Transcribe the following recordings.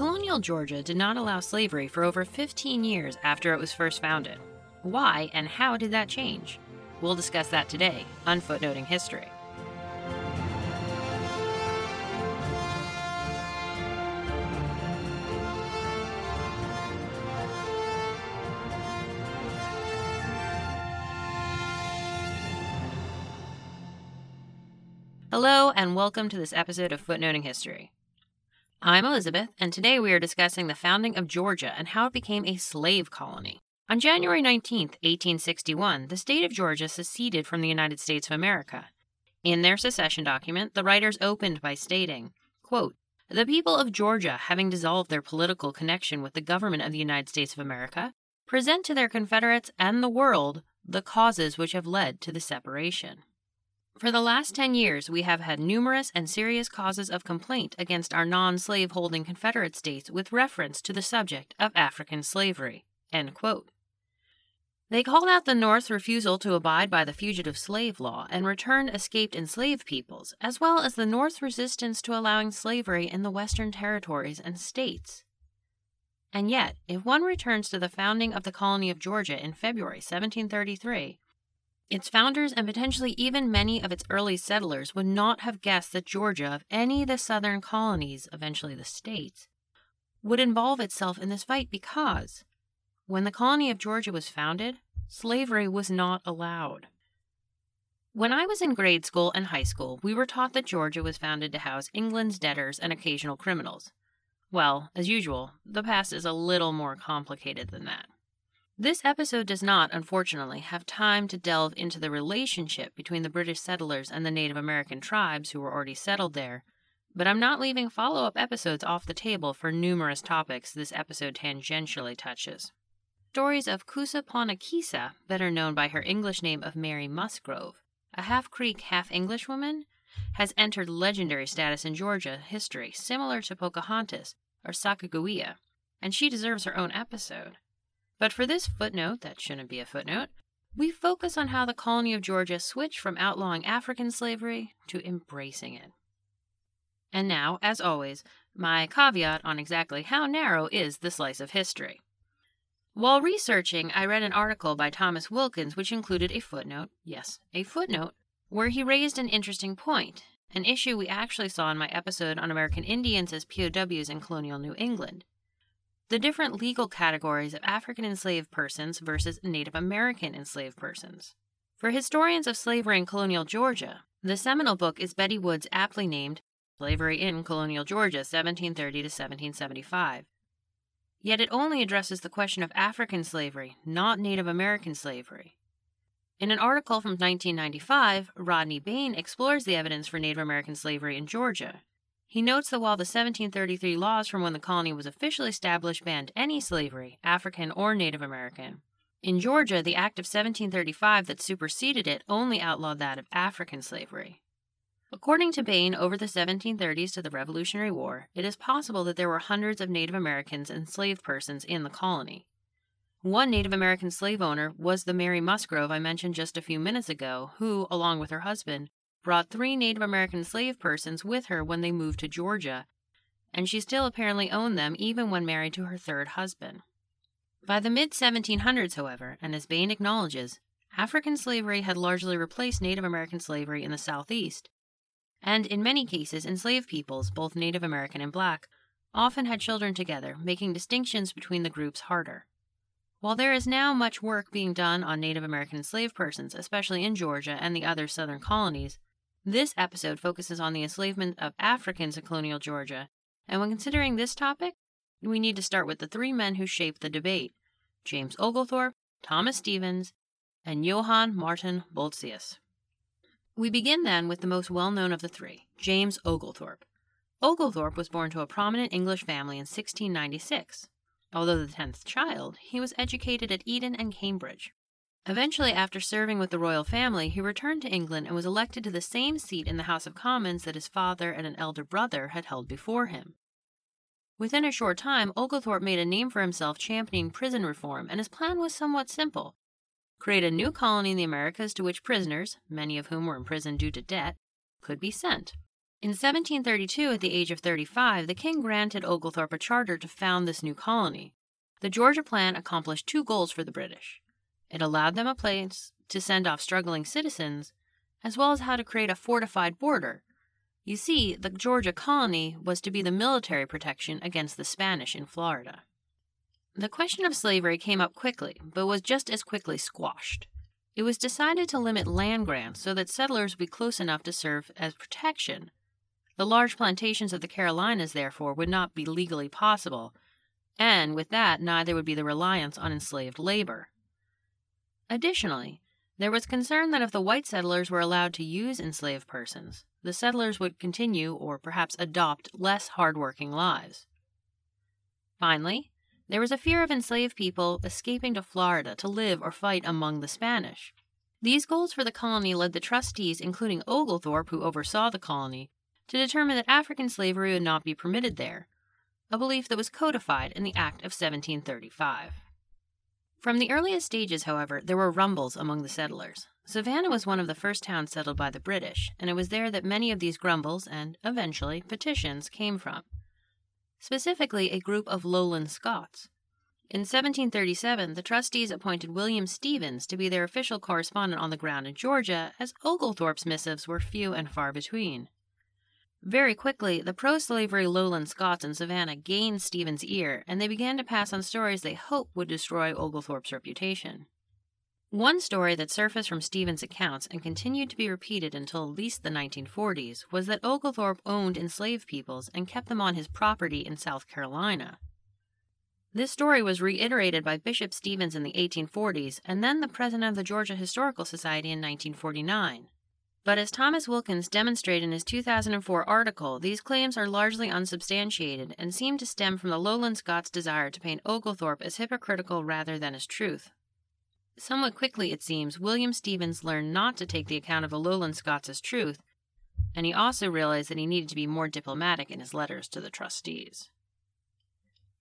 Colonial Georgia did not allow slavery for over 15 years after it was first founded. Why and how did that change? We'll discuss that today on Footnoting History. Hello, and welcome to this episode of Footnoting History. I'm Elizabeth, and today we are discussing the founding of Georgia and how it became a slave colony. On January 19, 1861, the state of Georgia seceded from the United States of America. In their secession document, the writers opened by stating, quote, The people of Georgia, having dissolved their political connection with the government of the United States of America, present to their Confederates and the world the causes which have led to the separation. For the last 10 years, we have had numerous and serious causes of complaint against our non slave holding Confederate states with reference to the subject of African slavery. They called out the North's refusal to abide by the fugitive slave law and return escaped enslaved peoples, as well as the North's resistance to allowing slavery in the Western territories and states. And yet, if one returns to the founding of the colony of Georgia in February 1733, its founders and potentially even many of its early settlers would not have guessed that Georgia, of any of the southern colonies, eventually the states, would involve itself in this fight because, when the colony of Georgia was founded, slavery was not allowed. When I was in grade school and high school, we were taught that Georgia was founded to house England's debtors and occasional criminals. Well, as usual, the past is a little more complicated than that. This episode does not, unfortunately, have time to delve into the relationship between the British settlers and the Native American tribes who were already settled there, but I'm not leaving follow up episodes off the table for numerous topics this episode tangentially touches. Stories of Kusa better known by her English name of Mary Musgrove, a half Creek, half English woman, has entered legendary status in Georgia history, similar to Pocahontas or Sacagawea, and she deserves her own episode. But for this footnote, that shouldn't be a footnote, we focus on how the colony of Georgia switched from outlawing African slavery to embracing it. And now, as always, my caveat on exactly how narrow is the slice of history. While researching, I read an article by Thomas Wilkins which included a footnote, yes, a footnote, where he raised an interesting point, an issue we actually saw in my episode on American Indians as POWs in colonial New England the different legal categories of African enslaved persons versus Native American enslaved persons. For historians of slavery in colonial Georgia, the seminal book is Betty Wood's aptly named Slavery in Colonial Georgia, 1730 to 1775. Yet it only addresses the question of African slavery, not Native American slavery. In an article from 1995, Rodney Baine explores the evidence for Native American slavery in Georgia he notes that while the 1733 laws from when the colony was officially established banned any slavery, African or Native American, in Georgia, the Act of 1735 that superseded it only outlawed that of African slavery. According to Baine, over the 1730s to the Revolutionary War, it is possible that there were hundreds of Native Americans and enslaved persons in the colony. One Native American slave owner was the Mary Musgrove I mentioned just a few minutes ago, who, along with her husband, brought three Native American slave persons with her when they moved to Georgia, and she still apparently owned them even when married to her third husband. By the mid 1700s, however, and as Baine acknowledges, African slavery had largely replaced Native American slavery in the Southeast, and in many cases, enslaved peoples, both Native American and black, often had children together, making distinctions between the groups harder. While there is now much work being done on Native American enslaved persons, especially in Georgia and the other southern colonies, this episode focuses on the enslavement of Africans in colonial Georgia, and when considering this topic, we need to start with the three men who shaped the debate James Oglethorpe, Thomas Stephens, and Johann Martin Bolzius. We begin then with the most well known of the three, James Oglethorpe. Oglethorpe was born to a prominent English family in 1696. Although the tenth child, he was educated at Eton and Cambridge. Eventually, after serving with the royal family, he returned to England and was elected to the same seat in the House of Commons that his father and an elder brother had held before him. Within a short time, Oglethorpe made a name for himself championing prison reform, and his plan was somewhat simple create a new colony in the Americas to which prisoners, many of whom were imprisoned due to debt, could be sent. In 1732, at the age of 35, the king granted Oglethorpe a charter to found this new colony. The Georgia Plan accomplished two goals for the British. It allowed them a place to send off struggling citizens, as well as how to create a fortified border. You see, the Georgia colony was to be the military protection against the Spanish in Florida. The question of slavery came up quickly, but was just as quickly squashed. It was decided to limit land grants so that settlers would be close enough to serve as protection the large plantations of the Carolinas, therefore, would not be legally possible, and with that, neither would be the reliance on enslaved labor. Additionally, there was concern that if the white settlers were allowed to use enslaved persons, the settlers would continue or perhaps adopt less hard-working lives. Finally, there was a fear of enslaved people escaping to Florida to live or fight among the Spanish. These goals for the colony led the trustees, including Oglethorpe, who oversaw the colony, to determine that African slavery would not be permitted there, a belief that was codified in the Act of 1735. From the earliest stages, however, there were rumbles among the settlers. Savannah was one of the first towns settled by the British, and it was there that many of these grumbles and, eventually, petitions came from. Specifically, a group of lowland Scots. In 1737, the trustees appointed William Stephens to be their official correspondent on the ground in Georgia, as Oglethorpe's missives were few and far between. Very quickly, the pro slavery lowland Scots in Savannah gained Stephen's ear, and they began to pass on stories they hoped would destroy Oglethorpe's reputation. One story that surfaced from Stephen's accounts and continued to be repeated until at least the 1940s was that Oglethorpe owned enslaved peoples and kept them on his property in South Carolina. This story was reiterated by Bishop Stevens in the 1840s and then the president of the Georgia Historical Society in 1949. But as Thomas Wilkins demonstrated in his 2004 article, these claims are largely unsubstantiated and seem to stem from the Lowland Scots' desire to paint Oglethorpe as hypocritical rather than as truth. Somewhat quickly, it seems, William Stephens learned not to take the account of the Lowland Scots as truth, and he also realized that he needed to be more diplomatic in his letters to the trustees.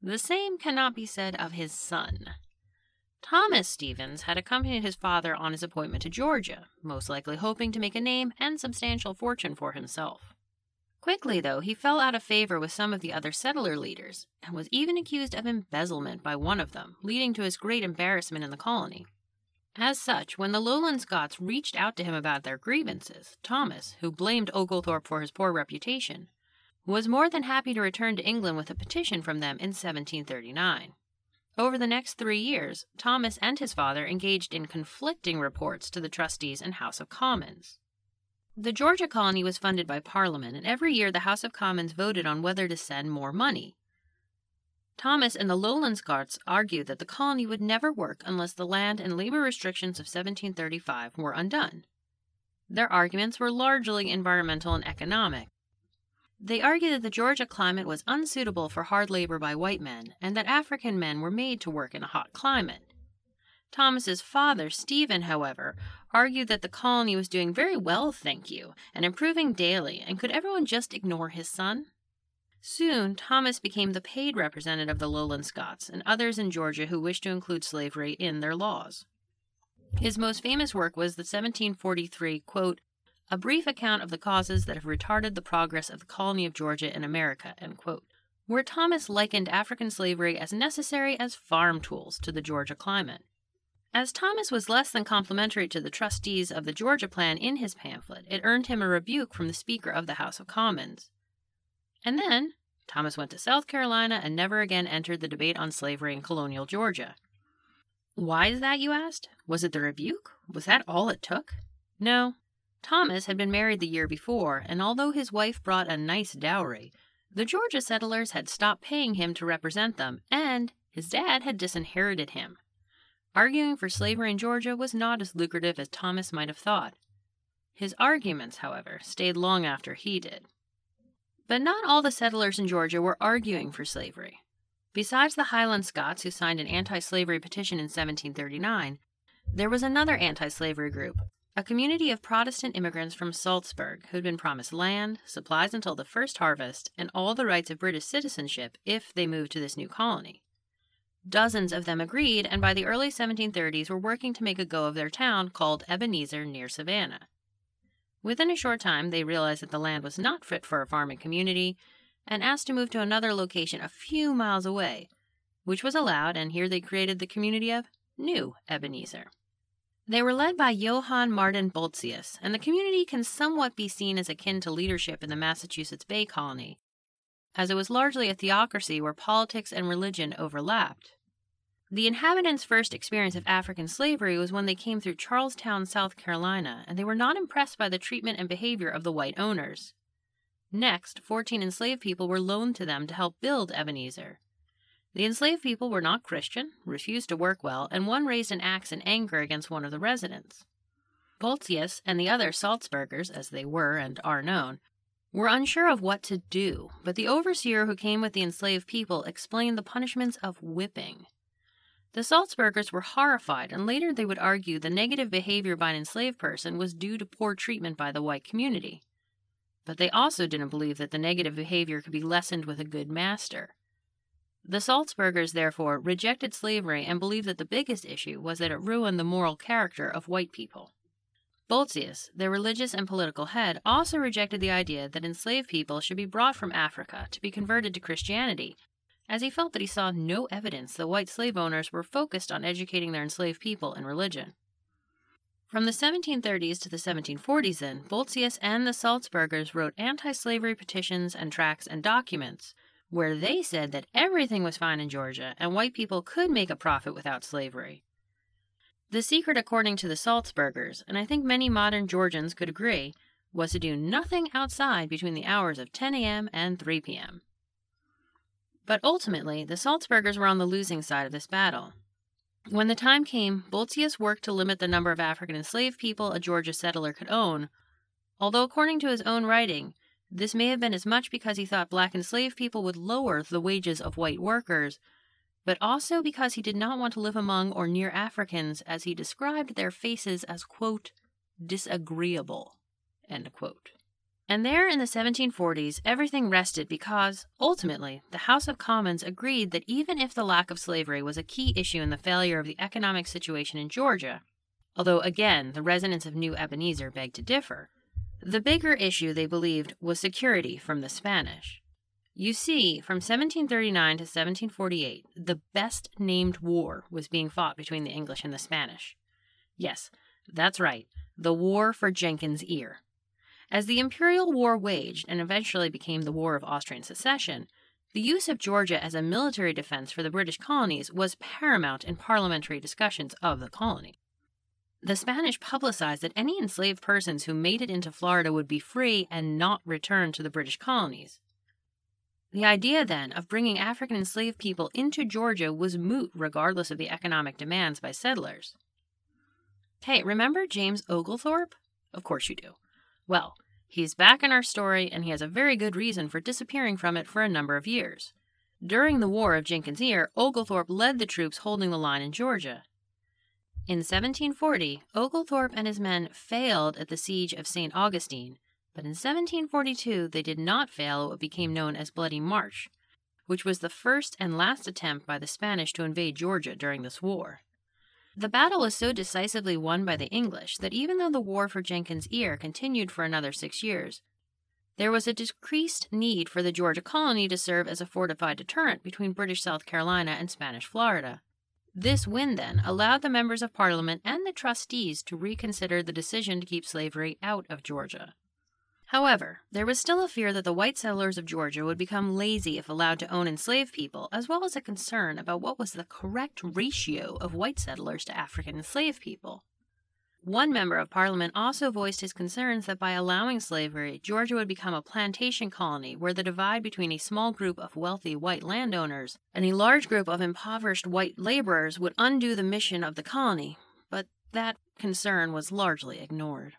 The same cannot be said of his son. Thomas Stephens had accompanied his father on his appointment to Georgia, most likely hoping to make a name and substantial fortune for himself. Quickly, though, he fell out of favor with some of the other settler leaders, and was even accused of embezzlement by one of them, leading to his great embarrassment in the colony. As such, when the Lowland Scots reached out to him about their grievances, Thomas, who blamed Oglethorpe for his poor reputation, was more than happy to return to England with a petition from them in 1739. Over the next three years, Thomas and his father engaged in conflicting reports to the trustees and House of Commons. The Georgia colony was funded by Parliament, and every year the House of Commons voted on whether to send more money. Thomas and the Lowland Scots argued that the colony would never work unless the land and labor restrictions of 1735 were undone. Their arguments were largely environmental and economic, they argued that the Georgia climate was unsuitable for hard labor by white men, and that African men were made to work in a hot climate. Thomas's father, Stephen, however, argued that the colony was doing very well, thank you, and improving daily, and could everyone just ignore his son? Soon, Thomas became the paid representative of the lowland Scots and others in Georgia who wished to include slavery in their laws. His most famous work was the 1743, quote, a brief account of the causes that have retarded the progress of the colony of Georgia in America, where Thomas likened African slavery as necessary as farm tools to the Georgia climate. As Thomas was less than complimentary to the trustees of the Georgia Plan in his pamphlet, it earned him a rebuke from the Speaker of the House of Commons. And then, Thomas went to South Carolina and never again entered the debate on slavery in colonial Georgia. Why is that, you asked? Was it the rebuke? Was that all it took? No, Thomas had been married the year before, and although his wife brought a nice dowry, the Georgia settlers had stopped paying him to represent them, and his dad had disinherited him. Arguing for slavery in Georgia was not as lucrative as Thomas might have thought. His arguments, however, stayed long after he did. But not all the settlers in Georgia were arguing for slavery. Besides the Highland Scots who signed an anti slavery petition in 1739, there was another anti slavery group, a community of Protestant immigrants from Salzburg who'd been promised land, supplies until the first harvest, and all the rights of British citizenship if they moved to this new colony. Dozens of them agreed, and by the early 1730s were working to make a go of their town called Ebenezer near Savannah. Within a short time, they realized that the land was not fit for a farming community and asked to move to another location a few miles away, which was allowed, and here they created the community of New Ebenezer. They were led by Johann Martin Bolzius, and the community can somewhat be seen as akin to leadership in the Massachusetts Bay Colony, as it was largely a theocracy where politics and religion overlapped. The inhabitants' first experience of African slavery was when they came through Charlestown, South Carolina, and they were not impressed by the treatment and behavior of the white owners. Next, 14 enslaved people were loaned to them to help build Ebenezer. The enslaved people were not Christian, refused to work well, and one raised an axe in anger against one of the residents. Bolzius and the other Salzburgers, as they were and are known, were unsure of what to do, but the overseer who came with the enslaved people explained the punishments of whipping. The Salzburgers were horrified, and later they would argue the negative behavior by an enslaved person was due to poor treatment by the white community. But they also didn't believe that the negative behavior could be lessened with a good master. The Salzburgers, therefore, rejected slavery and believed that the biggest issue was that it ruined the moral character of white people. Bolzius, their religious and political head, also rejected the idea that enslaved people should be brought from Africa to be converted to Christianity as he felt that he saw no evidence that white slave owners were focused on educating their enslaved people in religion. From the 1730s to the 1740s, then, Bolzius and the Salzburgers wrote anti slavery petitions and tracts and documents where they said that everything was fine in Georgia and white people could make a profit without slavery. The secret, according to the Salzburgers, and I think many modern Georgians could agree, was to do nothing outside between the hours of 10 a.m. and 3 p.m. But ultimately, the Salzburgers were on the losing side of this battle. When the time came, Bolzius worked to limit the number of African enslaved people a Georgia settler could own, although, according to his own writing, this may have been as much because he thought black enslaved people would lower the wages of white workers, but also because he did not want to live among or near Africans as he described their faces as, quote, disagreeable, end quote. And there in the 1740s, everything rested because, ultimately, the House of Commons agreed that even if the lack of slavery was a key issue in the failure of the economic situation in Georgia, although again the residents of New Ebenezer begged to differ, the bigger issue they believed was security from the Spanish. You see, from 1739 to 1748, the best named war was being fought between the English and the Spanish. Yes, that's right, the War for Jenkins' Ear. As the Imperial War waged and eventually became the War of Austrian Succession, the use of Georgia as a military defense for the British colonies was paramount in parliamentary discussions of the colony. The Spanish publicized that any enslaved persons who made it into Florida would be free and not return to the British colonies. The idea then of bringing African enslaved people into Georgia was moot regardless of the economic demands by settlers. Hey, remember James Oglethorpe? Of course you do. Well, he's back in our story, and he has a very good reason for disappearing from it for a number of years. During the War of Jenkins' Ear, Oglethorpe led the troops holding the line in Georgia. In 1740, Oglethorpe and his men failed at the siege of St. Augustine, but in 1742 they did not fail at what became known as Bloody Marsh, which was the first and last attempt by the Spanish to invade Georgia during this war. The battle was so decisively won by the English that even though the war for Jenkins' Ear continued for another six years, there was a decreased need for the Georgia colony to serve as a fortified deterrent between British South Carolina and Spanish Florida. This win, then, allowed the members of Parliament and the trustees to reconsider the decision to keep slavery out of Georgia. However, there was still a fear that the white settlers of Georgia would become lazy if allowed to own enslaved people, as well as a concern about what was the correct ratio of white settlers to African enslaved people. One member of Parliament also voiced his concerns that by allowing slavery, Georgia would become a plantation colony where the divide between a small group of wealthy white landowners and a large group of impoverished white laborers would undo the mission of the colony, but that concern was largely ignored.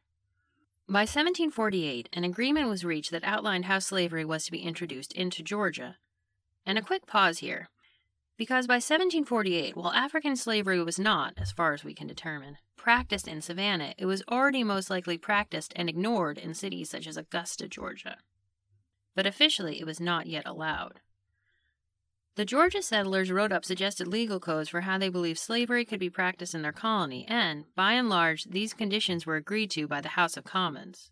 By 1748, an agreement was reached that outlined how slavery was to be introduced into Georgia. And a quick pause here, because by 1748, while African slavery was not, as far as we can determine, practiced in Savannah, it was already most likely practiced and ignored in cities such as Augusta, Georgia. But officially, it was not yet allowed. The Georgia settlers wrote up suggested legal codes for how they believed slavery could be practiced in their colony, and, by and large, these conditions were agreed to by the House of Commons.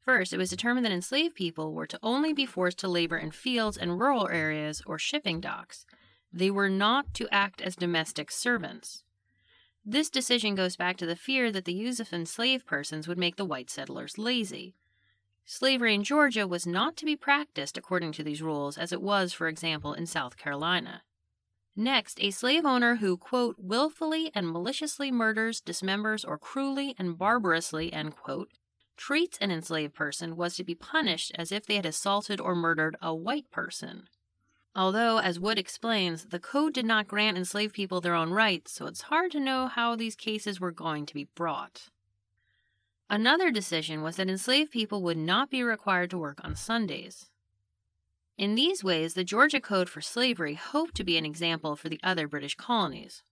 First, it was determined that enslaved people were to only be forced to labor in fields and rural areas or shipping docks. They were not to act as domestic servants. This decision goes back to the fear that the use of enslaved persons would make the white settlers lazy. Slavery in Georgia was not to be practiced according to these rules, as it was, for example, in South Carolina. Next, a slave owner who, quote, willfully and maliciously murders, dismembers, or cruelly and barbarously, end quote, treats an enslaved person was to be punished as if they had assaulted or murdered a white person. Although, as Wood explains, the code did not grant enslaved people their own rights, so it's hard to know how these cases were going to be brought. Another decision was that enslaved people would not be required to work on Sundays. In these ways, the Georgia Code for Slavery hoped to be an example for the other British colonies.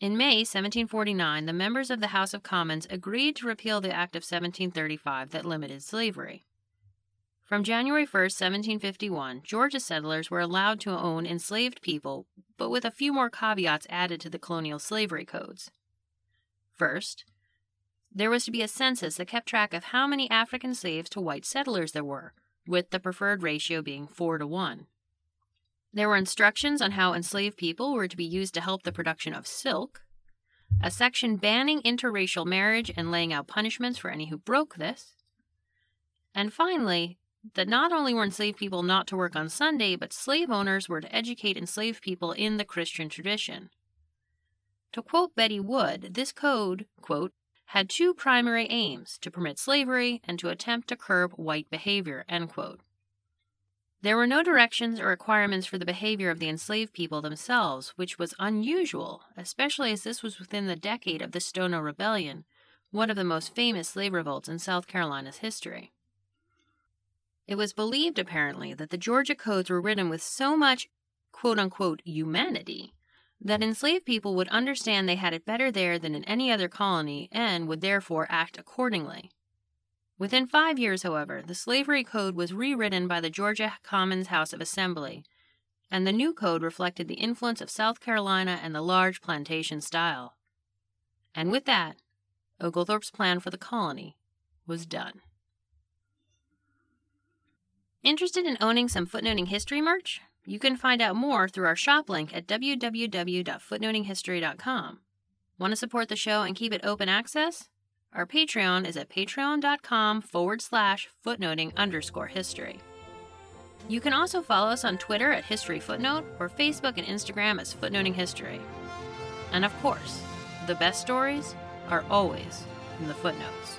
In May 1749, the members of the House of Commons agreed to repeal the Act of 1735 that limited slavery. From January 1, 1751, Georgia settlers were allowed to own enslaved people, but with a few more caveats added to the colonial slavery codes. First, there was to be a census that kept track of how many African slaves to white settlers there were, with the preferred ratio being 4 to 1. There were instructions on how enslaved people were to be used to help the production of silk, a section banning interracial marriage and laying out punishments for any who broke this, and finally, that not only were enslaved people not to work on Sunday, but slave owners were to educate enslaved people in the Christian tradition. To quote Betty Wood, this code, quote, had two primary aims to permit slavery and to attempt to curb white behavior. There were no directions or requirements for the behavior of the enslaved people themselves, which was unusual, especially as this was within the decade of the Stono Rebellion, one of the most famous slave revolts in South Carolina's history. It was believed, apparently, that the Georgia codes were written with so much quote unquote humanity that enslaved people would understand they had it better there than in any other colony and would therefore act accordingly. Within five years, however, the slavery code was rewritten by the Georgia Commons House of Assembly, and the new code reflected the influence of South Carolina and the large plantation style. And with that, Oglethorpe's plan for the colony was done. Interested in owning some footnoting history merch? You can find out more through our shop link at www.footnotinghistory.com. Want to support the show and keep it open access? Our Patreon is at patreon.com forward slash footnoting underscore history. You can also follow us on Twitter at History Footnote or Facebook and Instagram as Footnoting History. And of course, the best stories are always in the footnotes.